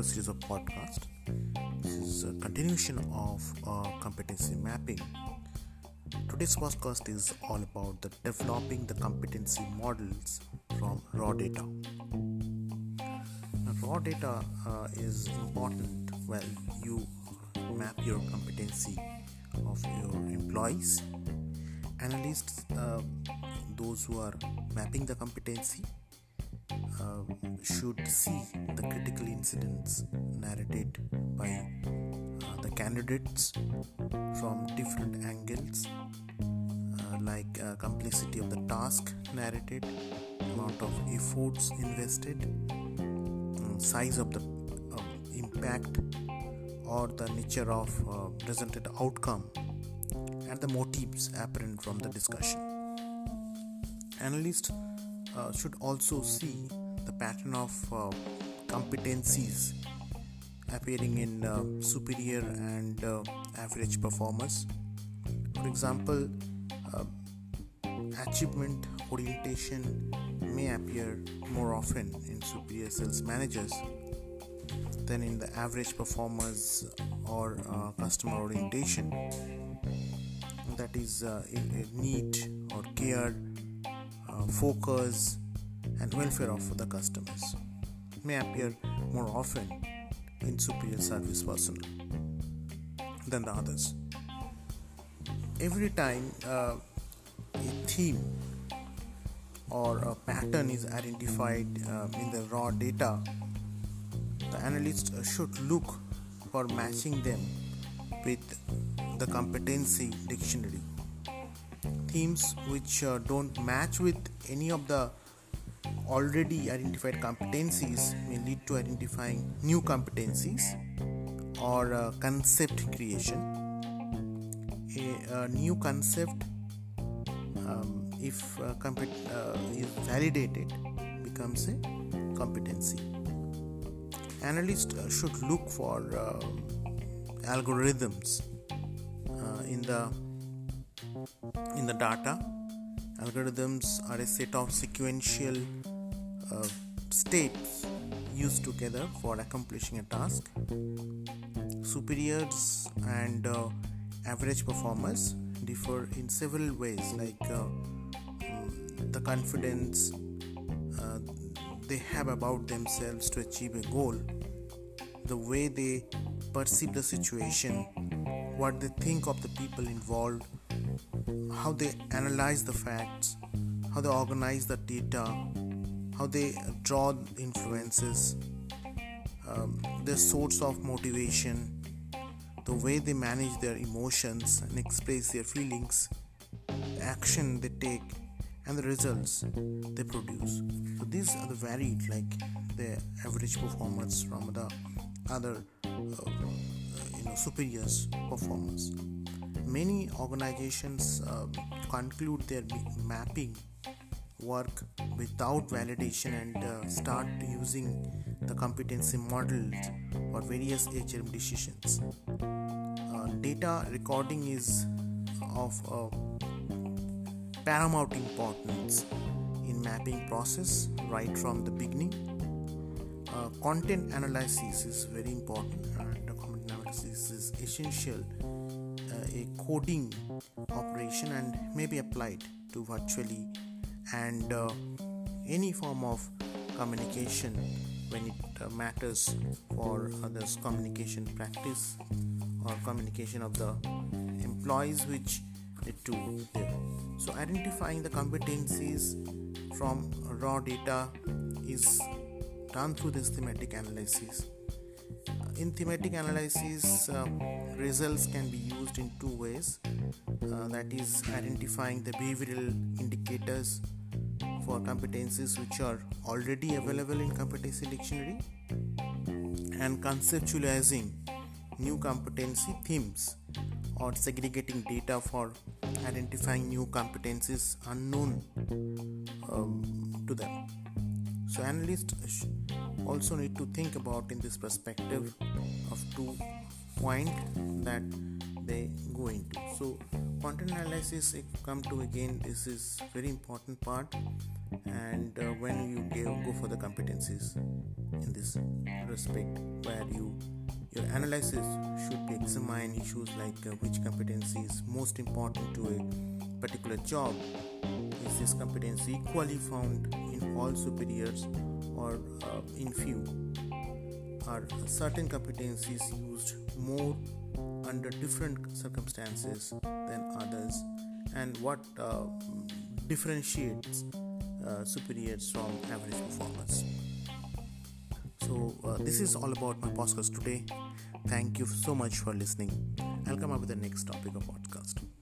another series of podcast. This is a continuation of uh, competency mapping. Today's podcast is all about the developing the competency models from raw data. Now, raw data uh, is important when you map your competency of your employees, analysts, uh, those who are mapping the competency should see the critical incidents narrated by uh, the candidates from different angles, uh, like uh, complexity of the task narrated, amount of efforts invested, um, size of the uh, impact, or the nature of uh, presented outcome, and the motives apparent from the discussion. Analysts uh, should also see pattern of uh, competencies appearing in uh, superior and uh, average performers. For example, uh, achievement orientation may appear more often in superior sales managers than in the average performers or uh, customer orientation. That is uh, a, a need or care, focus, and welfare of the customers may appear more often in superior service personnel than the others. Every time uh, a theme or a pattern is identified uh, in the raw data, the analyst should look for matching them with the competency dictionary. Themes which uh, don't match with any of the already identified competencies may lead to identifying new competencies or uh, concept creation. A, a new concept, um, if uh, compet- uh, is validated, becomes a competency. Analysts uh, should look for um, algorithms uh, in the in the data. Algorithms are a set of sequential uh, states used together for accomplishing a task. Superiors and uh, average performers differ in several ways, like uh, the confidence uh, they have about themselves to achieve a goal, the way they perceive the situation, what they think of the people involved, how they analyze the facts, how they organize the data, how they draw influences, um, their source of motivation, the way they manage their emotions and express their feelings, the action they take, and the results they produce. So these are the varied, like the average performance from the other, uh, you know, superiors performance. Many organizations uh, conclude their mapping work without validation and uh, start using the competency models for various HRM decisions. Uh, data recording is of uh, paramount importance in mapping process right from the beginning. Uh, content analysis is very important and document analysis is essential. Uh, a coding operation and may be applied to virtually and uh, any form of communication when it uh, matters for others communication practice or communication of the employees which need to there so identifying the competencies from raw data is done through this thematic analysis. In thematic analysis uh, results can be used in two ways. Uh, that is identifying the behavioral indicators for competencies which are already available in competency dictionary and conceptualizing new competency themes or segregating data for identifying new competencies unknown um, to them. So analysts also need to think about in this perspective of two point that they go into. So content analysis if come to again this is very important part and uh, when you go for the competencies in this respect where you your analysis should examine issues like uh, which competency is most important to a particular job. Is this competency equally found in all superiors or uh, in few? Are certain competencies used more under different circumstances than others? And what uh, differentiates uh, superiors from average performers so uh, this is all about my podcast today. Thank you so much for listening. I'll come up with the next topic of podcast